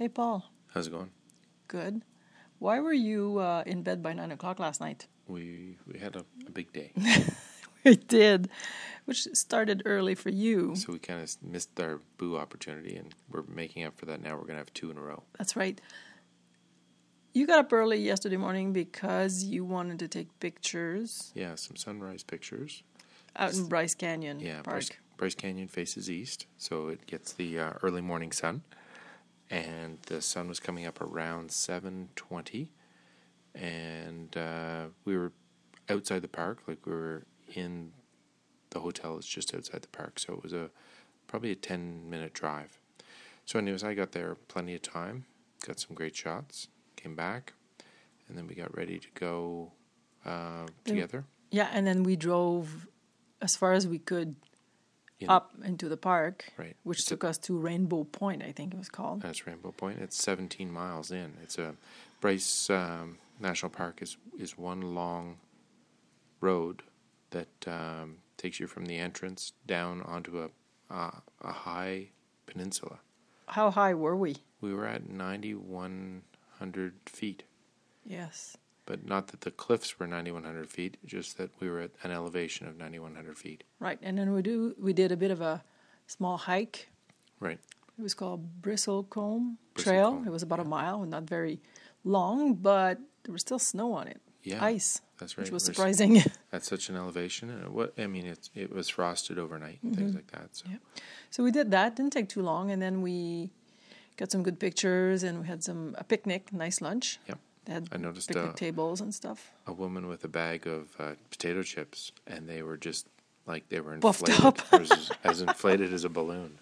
Hey, Paul. How's it going? Good. Why were you uh, in bed by nine o'clock last night? We we had a, a big day, We did, which started early for you. so we kind of missed our boo opportunity, and we're making up for that now. We're gonna have two in a row. That's right. You got up early yesterday morning because you wanted to take pictures Yeah, some sunrise pictures. out in Bryce Canyon Yeah, Park. Bryce, Bryce Canyon faces east, so it gets the uh, early morning sun, and the sun was coming up around seven twenty, and uh, we were outside the park, like we were in the hotel is just outside the park, so it was a probably a ten minute drive. So, anyways, I got there plenty of time, got some great shots, came back, and then we got ready to go uh, together. Yeah, and then we drove as far as we could In- up into the park, Right. which It's a- took us to Rainbow Point, I think it was called. That's Rainbow Point. It's 17 miles in. It's a Bryce um, National Park is is one long road that um, takes you from the entrance down onto a uh, a high peninsula. How high were we? We were at 9,100 feet, Yes. But not that the cliffs were 9,100 feet. Just that we were at an elevation of 9,100 feet. Right, and then we do we did a bit of a small hike. Right. It was called Bristlecone Bristlecone, Trail. It was about a mile, not very long, but there was still snow on it, Yeah. ice, That's right. which was surprising. At such an elevation, and what I mean, it's it was frosted overnight and Mm-hmm. things like that. So Yeah. so we did that. Didn't take too long, and then we got some good pictures, and we had some a picnic, nice lunch. Yep. They had I noticed picnic uh, tables and stuff. a woman with a bag of uh, potato chips, and they were just like they were inflated, up. As, as inflated as a balloon.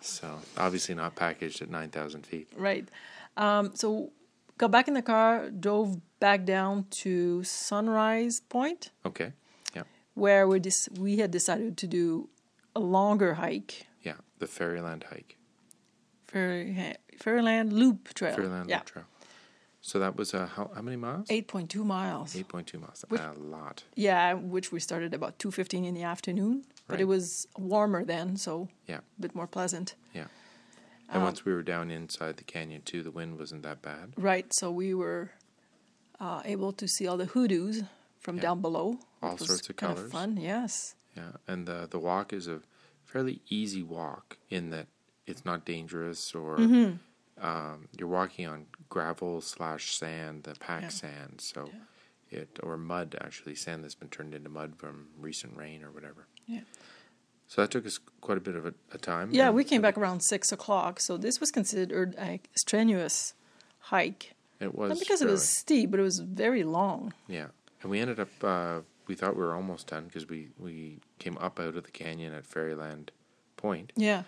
So obviously not packaged at nine thousand feet. Right. Um, so got back in the car, drove back down to Sunrise Point. Okay, yeah, where we dis- we had decided to do a longer hike, yeah, the Fairyland hike, Fairy, Fairyland Loop Trail. Fairyland yeah, Loop Trail. So that was uh, how how many miles? eight point two miles. Eight point two miles. Which- a lot. Yeah, which we started about two fifteen in the afternoon, but it was warmer then, so Yeah, a bit more pleasant. yeah. And Um, once we were down inside the canyon too, the wind wasn't that bad. Right, so we were uh, able to see all the hoodoos from Yeah. down below. All sorts of kind colours. fun, yes. Yeah, and the the walk is a fairly easy walk in that it's not dangerous or Mm-hmm. Um, you're walking on gravel slash sand, the pack Yeah. sand, so it or mud actually sand that's been turned into mud from recent rain or whatever. Yeah. So that took us quite a bit of a, a time. Yeah, we came back around six o'clock, so this was considered a strenuous hike. It was Not because it was steep, but it was very long. yeah, and we ended up. Uh, we thought we were almost done because we we came up out of the canyon at Fairyland Point, Yeah.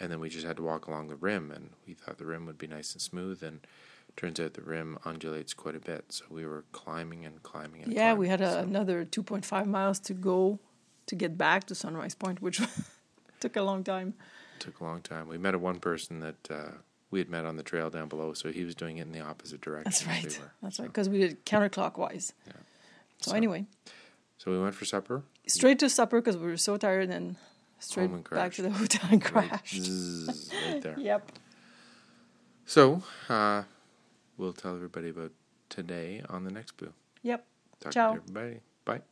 And then we just had to walk along the rim and we thought the rim would be nice and smooth and turns out the rim undulates quite a bit so we were climbing and climbing and Yeah, we had a, so another 2.5 miles to go to get back to Sunrise Point, which took a long time. took a long time we met a one person that uh, we had met on the trail down below so he was doing it in the opposite direction That's right. we were. That's right, because we did counterclockwise. Yeah. So, So- anyway, so we went for supper straight to supper because we were so tired, and straight Home and back to the hotel and right, crashed. zzz, right there Yep. so uh, we'll tell everybody about today on the next boo Yep. Talk Ciao. to everybody bye